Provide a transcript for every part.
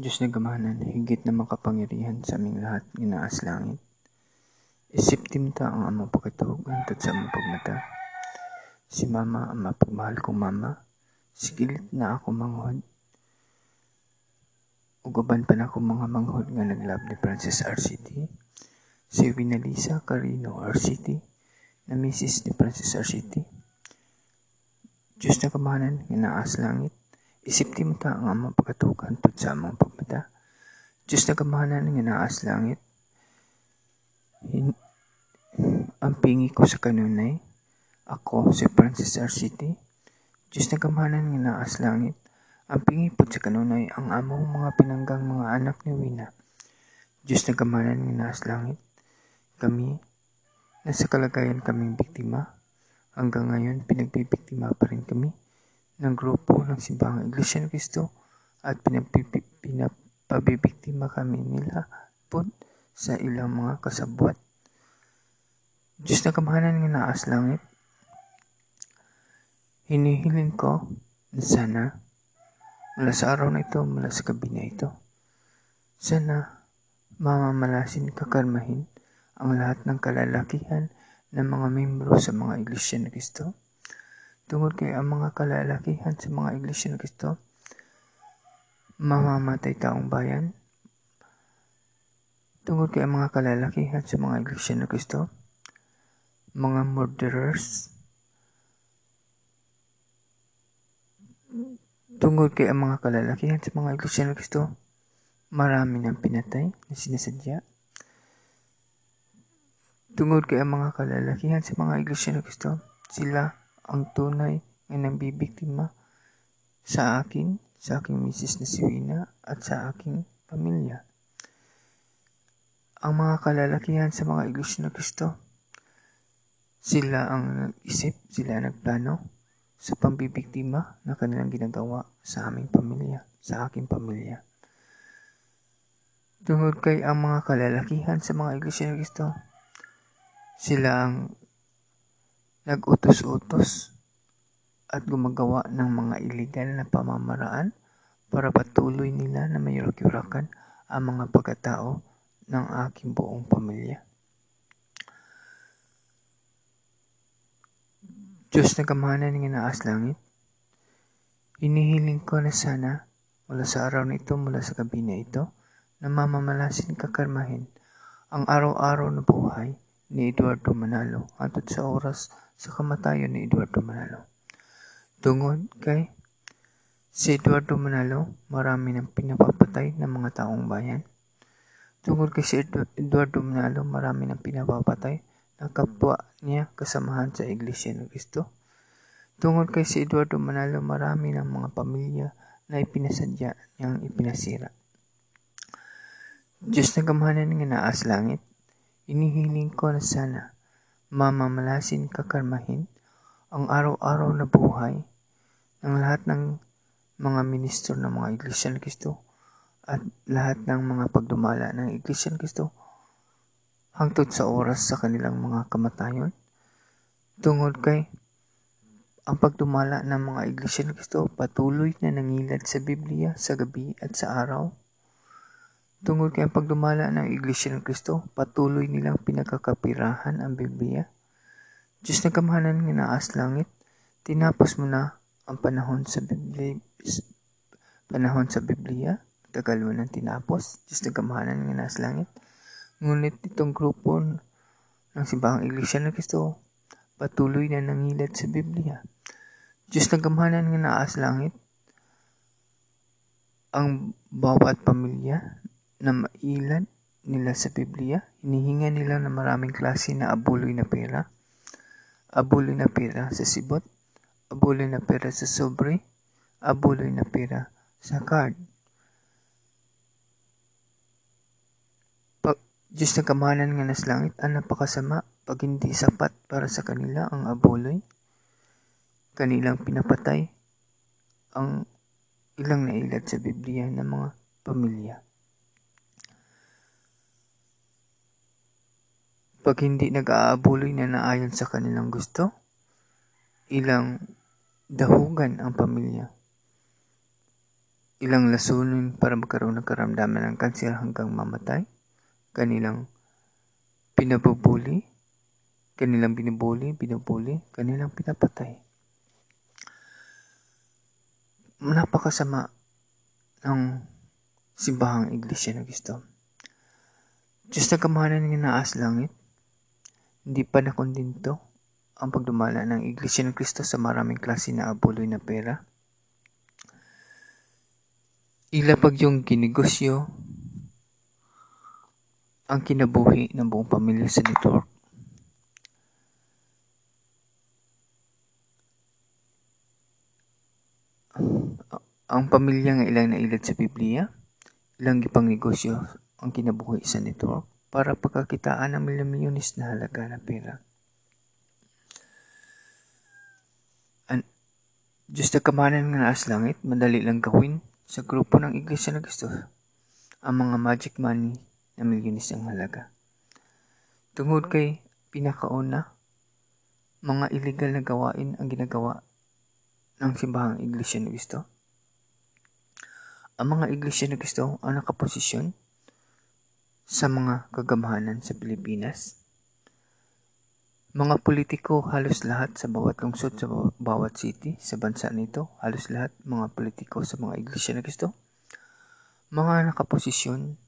Diyos na gamanan, higit na makapangyarihan sa aming lahat, ginaas langit. Isip timta ang amang pagkatog, antad sa amang pagmata. Si mama, ang mapagmahal kong mama, sigilit na ako manghod. Ugaban pa na ako mga manghod nga naglab ni Francis RCT. Si Winalisa Carino RCT, na Mrs. ni Francis RCT. Diyos na kamahanan, ginaas langit. Isip ti mata ang amang pagkatukan tut sa amang pagmata. Diyos na kamahanan nga naas langit. Hin- ang pingi ko sa kanunay. Ako si Francis R. City. Diyos na kamahanan nga naas langit. Ang pingi po sa kanunay ang among mga pinanggang mga anak ni Wina. Diyos na kamahanan nga naas langit. Kami, nasa kalagayan kaming biktima. Hanggang ngayon, pinagbibiktima pa rin kami ng grupo ng Simbahang Iglesia ni Cristo at pinapabibiktima kami nila po sa ilang mga kasabwat. Diyos na kamahanan nga naas langit, hinihiling ko na sana mula sa araw na ito, mula sa gabi na ito, sana mamamalasin kakarmahin ang lahat ng kalalakihan ng mga membro sa mga iglesia ni Cristo tungod kay ang mga kalalakihan sa mga iglesia ng Kristo, mamamatay taong bayan. Tungod kay ang mga kalalakihan sa mga iglesia ng Kristo, mga murderers. Tungod kay ang mga kalalakihan sa mga iglesia ng Kristo, marami ng pinatay na sinasadya. Tungod kay ang mga kalalakihan sa mga iglesia ng Kristo, sila ang tunay na nambibiktima sa akin, sa aking misis na si Wina at sa aking pamilya. Ang mga kalalakihan sa mga iglesia ng Kristo, sila ang nag-isip, sila ang nagplano sa pambibiktima na kanilang ginagawa sa aming pamilya, sa aking pamilya. Tungod kay ang mga kalalakihan sa mga iglesia ng Kristo, sila ang nag-utos-utos at gumagawa ng mga illegal na pamamaraan para patuloy nila na mayurak-yurakan ang mga pagkatao ng aking buong pamilya. Diyos na kamahanan ng inaas langit, inihiling ko na sana mula sa araw na ito, mula sa gabi na ito, na mamamalasin kakarmahin ang araw-araw na buhay ni Eduardo Manalo atod sa oras sa kamatayon ni Eduardo Manalo. Tungod kay si Eduardo Manalo, marami nang pinapapatay ng mga taong bayan. Tungod kay si Eduardo Manalo, marami nang pinapapatay ng kapwa niya kasamahan sa Iglesia ng Cristo. Tungod kay si Eduardo Manalo, marami ng mga pamilya na ipinasadya niyang ipinasira. Diyos na kamahanan nga naas langit, inihiling ko na sana mamamalasin kakarmahin ang araw-araw na buhay ng lahat ng mga ministro ng mga Iglesia ng Kristo at lahat ng mga pagdumala ng Iglesia ng Kristo hangtod sa oras sa kanilang mga kamatayon. Tungod kay ang pagdumala ng mga Iglesia ng Kristo patuloy na nangilad sa Biblia sa gabi at sa araw. Tungod kay ang pagdumala ng Iglesia ng Kristo, patuloy nilang pinagkakapirahan ang Biblia. Diyos na kamahanan ng naas langit, tinapos mo na ang panahon sa Biblia, panahon sa Biblia, tagal mo nang tinapos, Diyos na kamahanan ng naas langit. Ngunit itong grupo ng Simbahang Iglesia ng Kristo, patuloy na nangilad sa Biblia. Diyos na kamahanan ng naas langit, ang bawat pamilya na mailad nila sa Biblia, hinihinga nila ng maraming klase na abuloy na pera, abuloy na pera sa sibot, abuloy na pera sa sobre, abuloy na pera sa card. Pag Diyos na kamahanan nga nas langit, ang napakasama pag hindi sapat para sa kanila ang abuloy. Kanilang pinapatay ang ilang nailad sa Biblia ng mga pamilya. Pag hindi nag-aabuloy na naayon sa kanilang gusto, ilang dahugan ang pamilya. ilang lasunin para magkaroon ng karamdaman ng kanser hanggang mamatay. Kanilang pinabubuli, kanilang binubuli, binubuli, kanilang pinapatay. Napakasama ng simbahang iglesia na gusto. Diyos na kamahalan ng naas langit, hindi pa nakondinto ang pagdumala ng iglesia ng Kristo sa maraming klase na abuloy na pera Ilapag yung ginegosyo ang kinabuhi ng buong pamilya sa network. Ang pamilya nga ilang nailad sa Biblia, ilang gipang negosyo ang kinabuhi sa network para pagkakitaan ng milyon-milyones na halaga na pera. An Diyos na kamanan nga naas langit, madali lang gawin sa grupo ng Iglesia na gusto ang mga magic money na milyones ang halaga. Tungod kay pinakauna, mga illegal na gawain ang ginagawa ng simbahang Iglesia na gusto. Ang mga Iglesia na gusto ang nakaposisyon sa mga kagamahanan sa Pilipinas mga politiko halos lahat sa bawat lungsod sa bawat city sa bansa nito, halos lahat mga politiko sa mga iglesia na Kristo. Mga nakaposisyon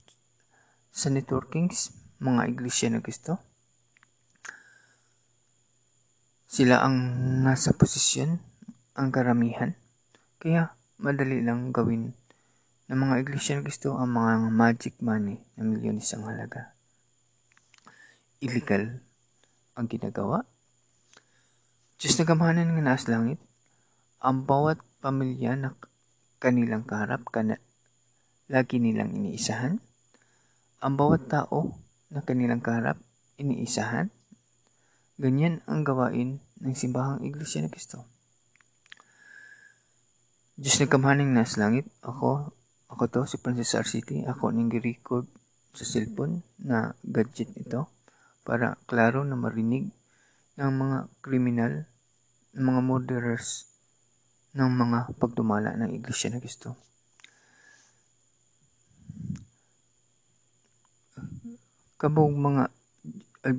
sa networkings, mga iglesia na Kristo. Sila ang nasa posisyon, ang karamihan. Kaya madali lang gawin ng mga iglesia na Kristo ang mga magic money na milyones ang halaga. Illegal ang ginagawa. Diyos na gamahanan ng naas langit, ang bawat pamilya na kanilang kaharap, kana, lagi nilang iniisahan. Ang bawat tao na kanilang kaharap, iniisahan. Ganyan ang gawain ng simbahang iglesia ng Kristo. Diyos na kamahaning nas langit, ako, ako to, si Francis RCT, ako ning record sa cellphone na gadget ito para klaro na marinig ng mga kriminal, ng mga murderers, ng mga pagdumala ng Iglesia na Kristo. Kabog mga uh,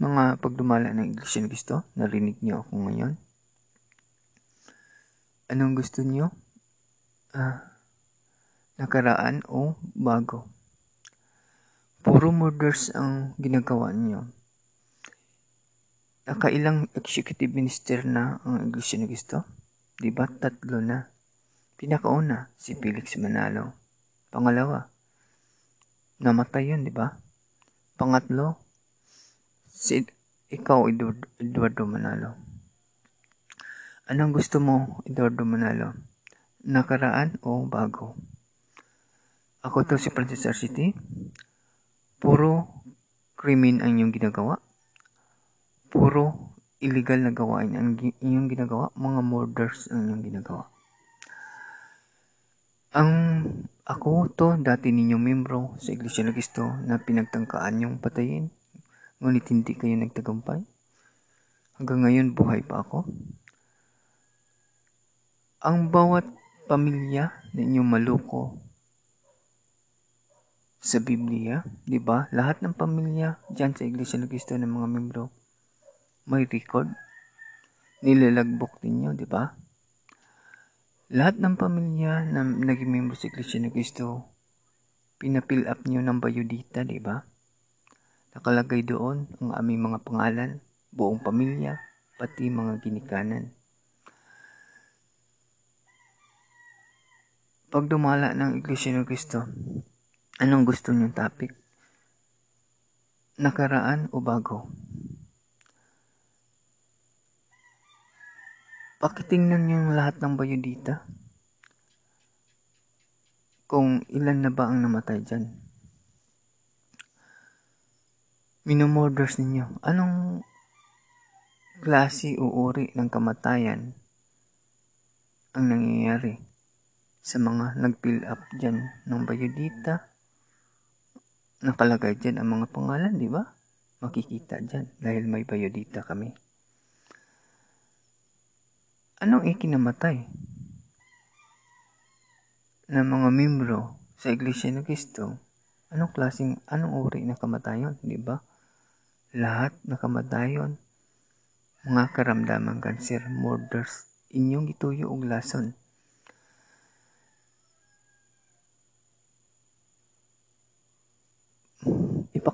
mga pagdumala ng Iglesia na Kristo, narinig niyo ako ngayon. Anong gusto niyo? Ah, nakaraan o bago? Puro murders ang ginagawa niyo. Nakailang executive minister na ang Iglesia ni Cristo? Di ba? Tatlo na. Pinakauna, si Felix Manalo. Pangalawa, namatay yun, di ba? Pangatlo, si ikaw, Eduardo Manalo. Anong gusto mo, Eduardo Manalo? Nakaraan o bago? Ako to si Francis RCT. Puro krimen ang inyong ginagawa. Puro illegal na gawain ang inyong ginagawa. Mga murders ang inyong ginagawa. Ang ako to, dati ninyong membro sa Iglesia ng Cristo na pinagtangkaan yung patayin. Ngunit hindi kayo nagtagumpay. Hanggang ngayon, buhay pa ako. Ang bawat pamilya na inyong maluko sa Biblia, 'di ba? Lahat ng pamilya diyan sa Iglesia ng Kristo ng mga membro may record. Nilalagbok ninyo, 'di ba? Lahat ng pamilya na naging membro sa Iglesia ng Kristo, pinapill up niyo ng bayodita, 'di ba? Nakalagay doon ang aming mga pangalan, buong pamilya, pati mga ginikanan. Pag dumala ng Iglesia ng Kristo, Anong gusto niyong topic? Nakaraan o bago? Pakitingnan niyo yung lahat ng bayodita. Kung ilan na ba ang namatay dyan. Minumorders ninyo. Anong klase o uri ng kamatayan ang nangyayari sa mga nag-fill up dyan ng bayodita? nakalagay dyan ang mga pangalan, di ba? Makikita dyan dahil may biodata kami. Anong ikinamatay? ng mga membro sa Iglesia ni Cristo, anong klaseng, anong uri na kamatayon, di ba? Lahat na kamatayon, mga karamdaman cancer, murders, inyong gituyo og lason.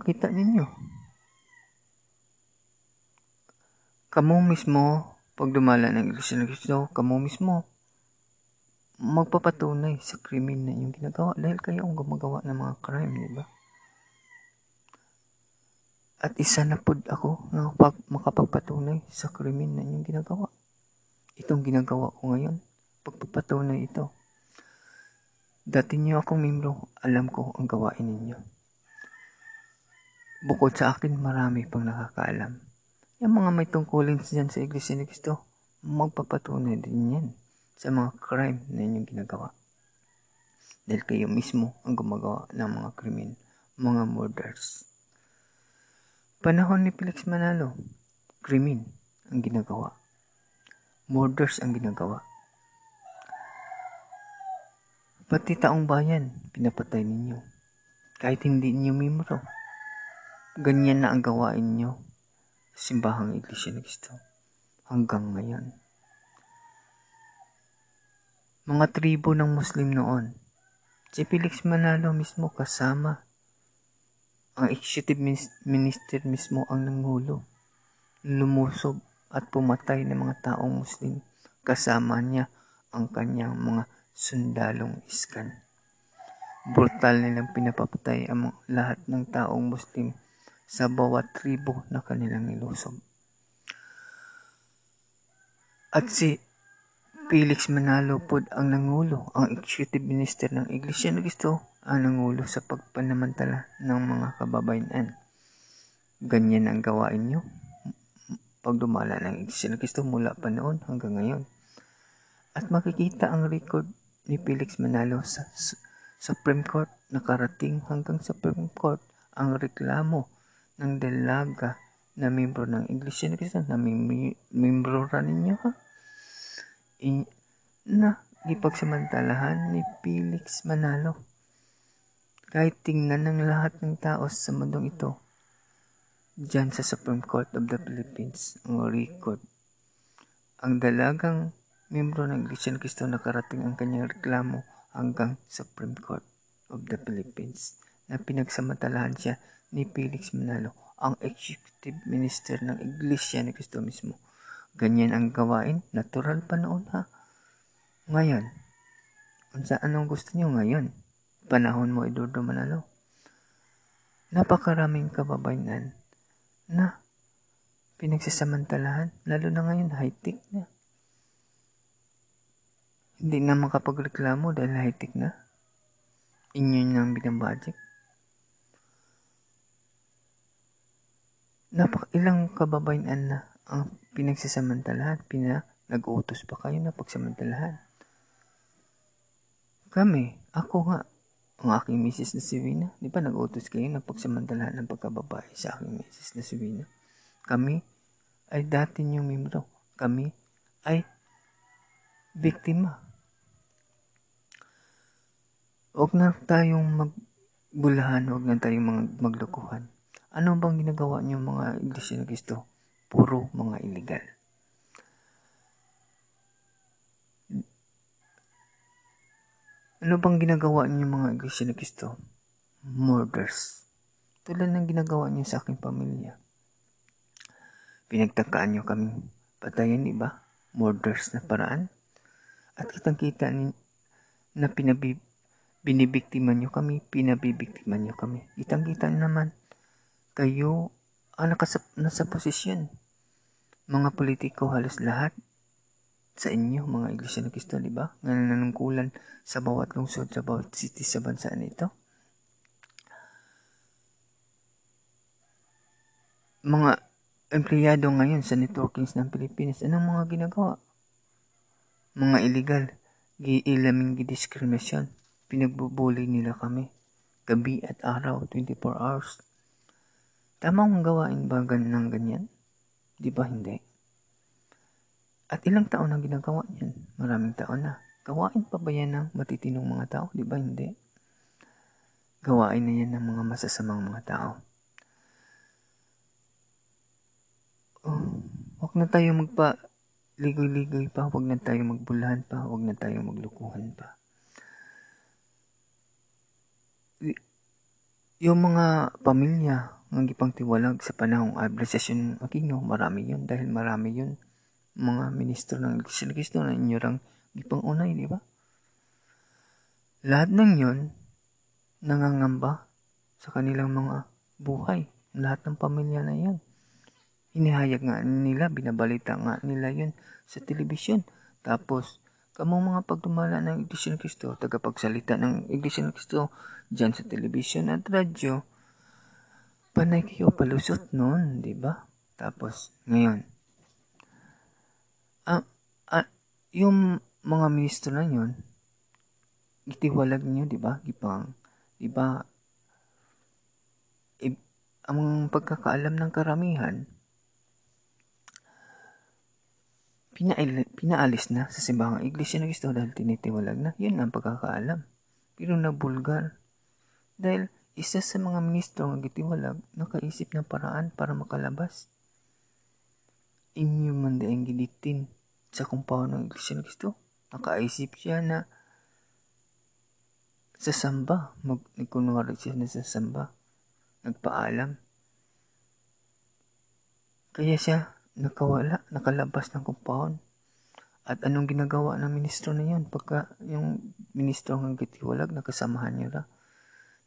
Ipakita ninyo. Kamu mismo, pag dumala ng Iglesia ng Cristo, kamu mismo, magpapatunay sa krimen na inyong ginagawa dahil kayo ang gumagawa ng mga crime, di ba? At isa na pod ako na makapagpatunay sa krimen na inyong ginagawa. Itong ginagawa ko ngayon, pagpapatunay ito. Dati niyo akong membro, alam ko ang gawain ninyo. Bukod sa akin, marami pang nakakaalam. Yung mga may tungkulin dyan sa Iglesia ni Cristo, magpapatunay din yan sa mga crime na inyong ginagawa. Dahil kayo mismo ang gumagawa ng mga krimen, mga murders. Panahon ni Felix Manalo, krimen ang ginagawa. Murders ang ginagawa. Pati taong bayan, pinapatay ninyo. Kahit hindi ninyo mimro. Ganyan na ang gawain nyo simbahang Iglesia ni Cristo hanggang ngayon mga tribo ng Muslim noon. Si Felix Manalo mismo kasama ang executive minister mismo ang nangulo. Lumusob at pumatay ng mga taong Muslim. Kasama niya ang kanyang mga sundalong iskan. Brutal nilang pinapapatay ang lahat ng taong Muslim sa bawat tribo na kanilang nilusob. At si Felix Manalo pod ang nangulo, ang executive minister ng Iglesia ni Cristo ang nangulo sa pagpanamantala ng mga kababayan. Ganyan ang gawain nyo pagdumala ng Iglesia ni Cristo mula pa noon hanggang ngayon. At makikita ang record ni Felix Manalo sa Supreme Court nakarating hanggang sa Supreme Court ang reklamo ng dalaga na membro ng Iglesia ni Cristo na membro rin ninyo ha in, na ipagsamantalahan ni Felix Manalo. Kahit tingnan ng lahat ng tao sa mundong ito, dyan sa Supreme Court of the Philippines, ang record. Ang dalagang membro ng Iglesia ng Cristo nakarating ang kanyang reklamo hanggang Supreme Court of the Philippines na pinagsamantalahan siya ni Felix Manalo, ang executive minister ng Iglesia ni Cristo mismo. Ganyan ang gawain. Natural pa noon ha. Ngayon, kung sa anong gusto niyo ngayon, panahon mo Eduardo Manalo. Napakaraming kababayan na pinagsasamantalahan, lalo na ngayon high-tech na. Hindi na makapagreklamo dahil high-tech na. Inyo nang binabudget. Napak ilang kababayan na ang pinagsasamantalahan, pina, nag-utos pa kayo na pagsamantalahan. Kami, ako nga, ang aking misis na si Wina, di ba nag-utos kayo na pagsamantalahan ng pagkababae sa aking misis na si Wina? Kami ay dati niyong membro. Kami ay biktima. Huwag na tayong magbulahan, huwag na tayong maglokohan. Ano bang ginagawa niyo mga iglesia ng Kristo? puro mga illegal. Ano bang ginagawa niyo mga iglesia ni Kristo? Murders. Tulad ng ginagawa niyo sa aking pamilya. Pinagtakaan niyo kami patayin, di ba? Murders na paraan. At kitang-kita ni, na pinabi, binibiktima niyo kami, pinabibiktima niyo kami. Kitang-kita naman kayo ang nakasa, nasa posisyon. Mga politiko halos lahat sa inyo, mga iglesia ng Kristo, di ba? Nga nanungkulan sa bawat lungsod, sa bawat city sa bansa nito. Mga empleyado ngayon sa networkings ng Pilipinas, anong mga ginagawa? Mga illegal, giilaming diskriminasyon, pinagbubuli nila kami, gabi at araw, 24 hours. Tamang gawain ba ng ganyan? Di ba hindi? At ilang taon na ginagawa niyan? Maraming taon na. Gawain pa ba yan ng matitinong mga tao? Di ba hindi? Gawain na yan ng mga masasamang mga tao. Oh, huwag na tayo magpa ligoy-ligoy pa, huwag na tayo magbulahan pa, huwag na tayo maglukuhan pa. Yung mga pamilya ng gipang tiwalag sa panahong adversasyon Aquino, marami yun dahil marami yun mga ministro ng Cristo na inyo rang gipang unay, di ba? Lahat ng yun, nangangamba sa kanilang mga buhay. Lahat ng pamilya na yan. Inihayag nga nila, binabalita nga nila yun sa telebisyon. Tapos, kamong mga pagdumala ng Iglesia ni Cristo, tagapagsalita ng Iglesia ni Cristo, dyan sa telebisyon at radyo, panay kayo palusot noon, di ba? Tapos, ngayon, ah, ah, yung mga ministro na yun, itiwalag niyo, di ba? Gipang, di ba? I, ang pagkakaalam ng karamihan, pinail, pinaalis na sa simbahang iglesia ng Cristo dahil tinitiwalag na. Yun ang pagkakaalam. Pero nabulgar. Dahil isa sa mga ministro ng gitiwalag nakaisip ng paraan para makalabas. Inyo man ang giditin sa kumpaw ng iglesia ng Cristo. Nakaisip siya na sa samba, mag, kunwari siya na sa samba, nagpaalam. Kaya siya nakawala, nakalabas ng compound. At anong ginagawa ng ministro na yun? Pagka yung ministro ng gitiwalag, nakasamahan niya ra.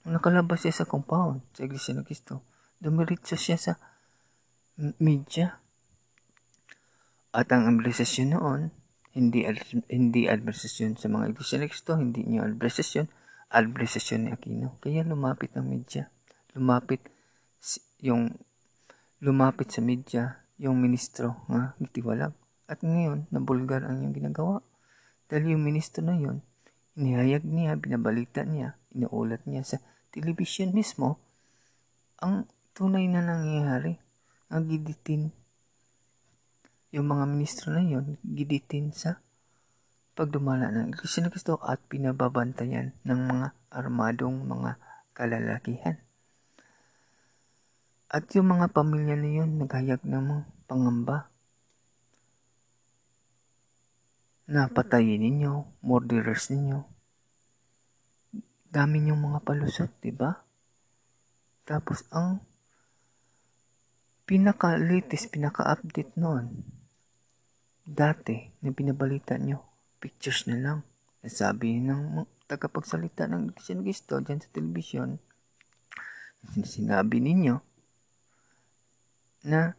Nung nakalabas siya sa compound, sa Iglesia ng Cristo, dumiritso siya sa media. At ang adversasyon noon, hindi hindi adversasyon sa mga Iglesia ng Cristo, hindi niyo adversasyon, adversasyon ni Aquino. Kaya lumapit ang media. Lumapit yung lumapit sa media yung ministro nga gitiwalag. At ngayon, nabulgar ang iyong ginagawa. Dahil yung ministro na yun, inihayag niya, binabalita niya, inuulat niya sa television mismo, ang tunay na nangyayari, ang giditin. Yung mga ministro na yun, giditin sa pagdumala ng Iglesia ng Kristo at pinababantayan ng mga armadong mga kalalakihan. At yung mga pamilya na yun, naghayag ng mga pangamba. Na patayin ninyo, murderers ninyo. Dami niyong mga palusot, di ba? Tapos ang pinaka-latest, pinaka-update noon, dati na binabalita nyo, pictures na lang. Nasabi ng tagapagsalita ng Christian Gisto dyan sa telebisyon, sinabi ninyo, na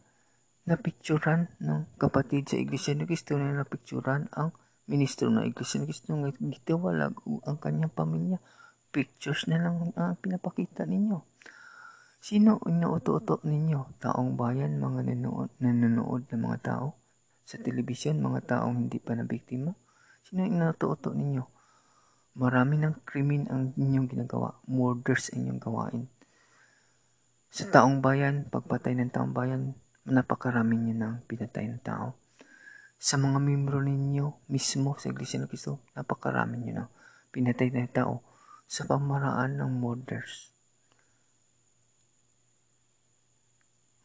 napicturan ng kapatid sa Iglesia ni Cristo na napicturan ang ministro ng Iglesia ni Cristo ng gitiwalag ang kanyang pamilya. Pictures na lang ang pinapakita ninyo. Sino inuuto-uto ninyo? Taong bayan, mga nanonood, nanonood ng mga tao sa telebisyon, mga taong hindi pa na biktima? Sino inuuto-uto ninyo? Marami ng krimen ang inyong ginagawa. Murders ang inyong gawain. Sa taong bayan, pagpatay ng taong bayan, napakarami niyo ng pinatay ng tao. Sa mga membro ninyo mismo sa Iglesia ng Cristo, napakarami niyo ng pinatay ng tao sa pamaraan ng murders.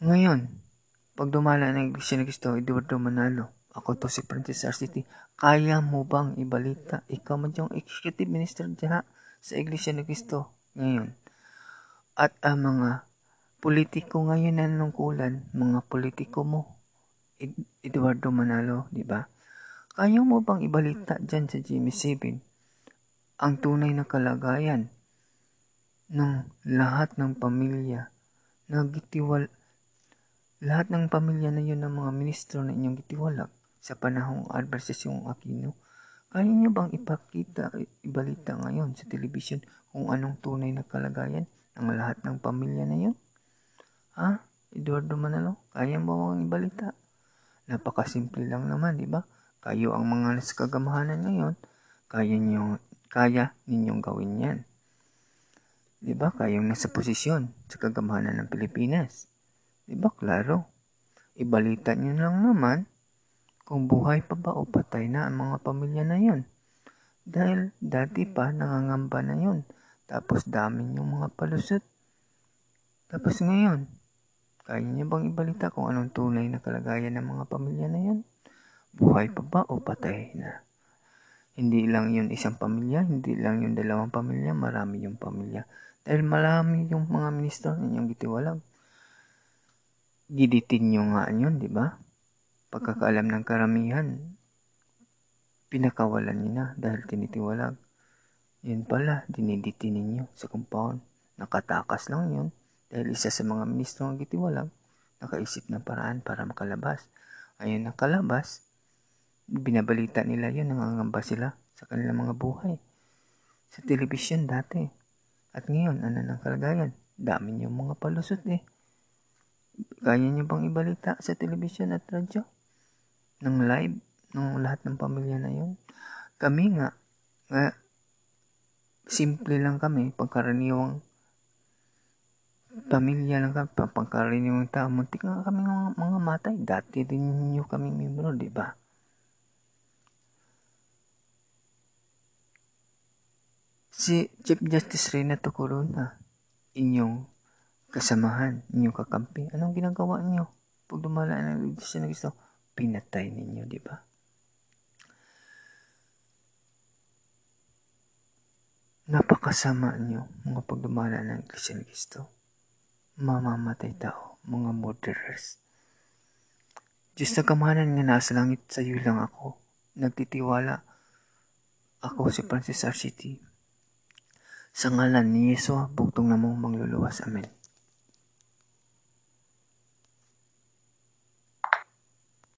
Ngayon, pag dumala ng Iglesia Cristo, Eduardo Manalo, ako to si Francis RCT, kaya mo bang ibalita? Ikaw man yung executive minister dyan sa Iglesia ng Cristo ngayon. At ang mga politiko ngayon na nungkulan, mga politiko mo, Ed- Eduardo Manalo, di ba? Kaya mo bang ibalita dyan sa GMA7 ang tunay na kalagayan ng lahat ng pamilya na gitiwal lahat ng pamilya na yun ng mga ministro na inyong gitiwalag sa panahong adversasyong Aquino, kaya niyo bang ipakita, ibalita ngayon sa telebisyon kung anong tunay na kalagayan ng lahat ng pamilya na yun? Ha? Eduardo Manalo, kaya mo mga ibalita? Napakasimple lang naman, di ba? Kayo ang mga nasa kagamahanan ngayon, kaya niyo kaya ninyong gawin yan. Di ba? Kayong nasa posisyon sa kagamahanan ng Pilipinas. Di ba? Klaro. Ibalita niyo lang naman kung buhay pa ba o patay na ang mga pamilya na yon. Dahil dati pa nangangamba na yun. Tapos dami yung mga palusot. Tapos ngayon, kaya niyo bang ibalita kung anong tunay na kalagayan ng mga pamilya na yun? Buhay pa ba o patay na? Hindi lang yun isang pamilya, hindi lang yun dalawang pamilya, marami yung pamilya. Dahil marami yung mga ministro ninyong gitiwalag. Giditin nyo nga yun, di ba? Pagkakaalam ng karamihan, pinakawalan niyo na dahil tinitiwalag. Yun pala, diniditin ninyo sa compound. Nakatakas lang yun dahil isa sa mga ministro ng gitiwalag, nakaisip ng paraan para makalabas. Ayun nakalabas, binabalita nila yun, nangangamba sila sa kanilang mga buhay. Sa telebisyon dati. At ngayon, ano nang kalagayan? Dami niyo mga palusot eh. Kaya niyo bang ibalita sa telebisyon at radyo? Ng live, ng lahat ng pamilya na yun? Kami nga, nga simple lang kami, pagkaraniwang pamilya lang kami, pagkaraniwang tao, muntik nga kami mga, mga matay. Dati din nyo kami membro, di ba? Si Chief Justice Renato Corona, inyong kasamahan, inyong kakampi, anong ginagawa niyo? Pag dumala ng siya na gusto, pinatay ninyo, di ba? Napakasama nyo, mga pagdumala ng Iglesia ni Cristo. Mamamatay tao, mga murderers. Diyos na kamahanan nga nasa langit, sa iyo lang ako. Nagtitiwala. Ako si Francis RCT. Sa ngalan ni Yeso, bugtong na mong mangluluwas. Amen.